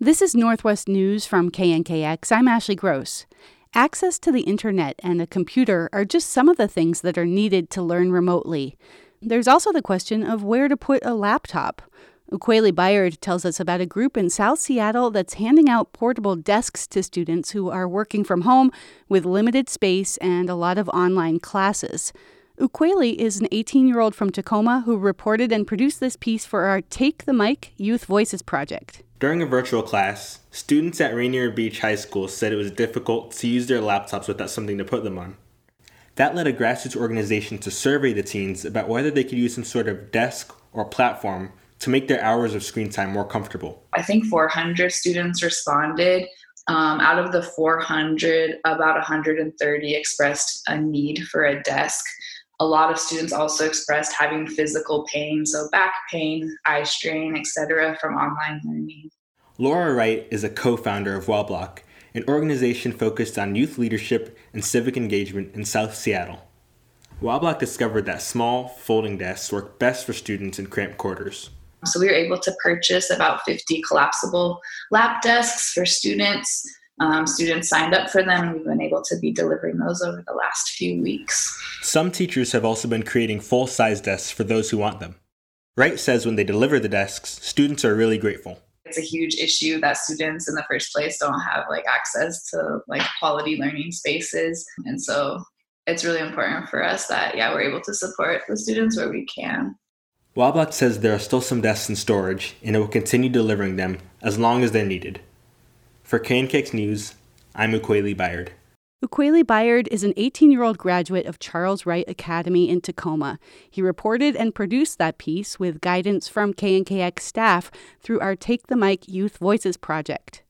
This is Northwest News from KNKX. I'm Ashley Gross. Access to the internet and a computer are just some of the things that are needed to learn remotely. There's also the question of where to put a laptop. Ukweli Bayard tells us about a group in South Seattle that's handing out portable desks to students who are working from home with limited space and a lot of online classes. Ukweli is an 18 year old from Tacoma who reported and produced this piece for our Take the Mic Youth Voices project. During a virtual class, students at Rainier Beach High School said it was difficult to use their laptops without something to put them on. That led a grassroots organization to survey the teens about whether they could use some sort of desk or platform to make their hours of screen time more comfortable. I think 400 students responded. Um, out of the 400, about 130 expressed a need for a desk. A lot of students also expressed having physical pain, so back pain, eye strain, etc., from online learning. Laura Wright is a co founder of WA-BLOC, an organization focused on youth leadership and civic engagement in South Seattle. WA-BLOC discovered that small, folding desks work best for students in cramped quarters. So we were able to purchase about 50 collapsible lap desks for students. Um, students signed up for them, and we've been able to be delivering those over the last few weeks. Some teachers have also been creating full size desks for those who want them. Wright says when they deliver the desks, students are really grateful. It's a huge issue that students in the first place don't have like access to like quality learning spaces. And so it's really important for us that yeah, we're able to support the students where we can. WA-BLOC says there are still some desks in storage and it will continue delivering them as long as they're needed. For KNKX News, I'm Ukweli Bayard. Ukweli Bayard is an 18 year old graduate of Charles Wright Academy in Tacoma. He reported and produced that piece with guidance from KNKX staff through our Take the Mic Youth Voices project.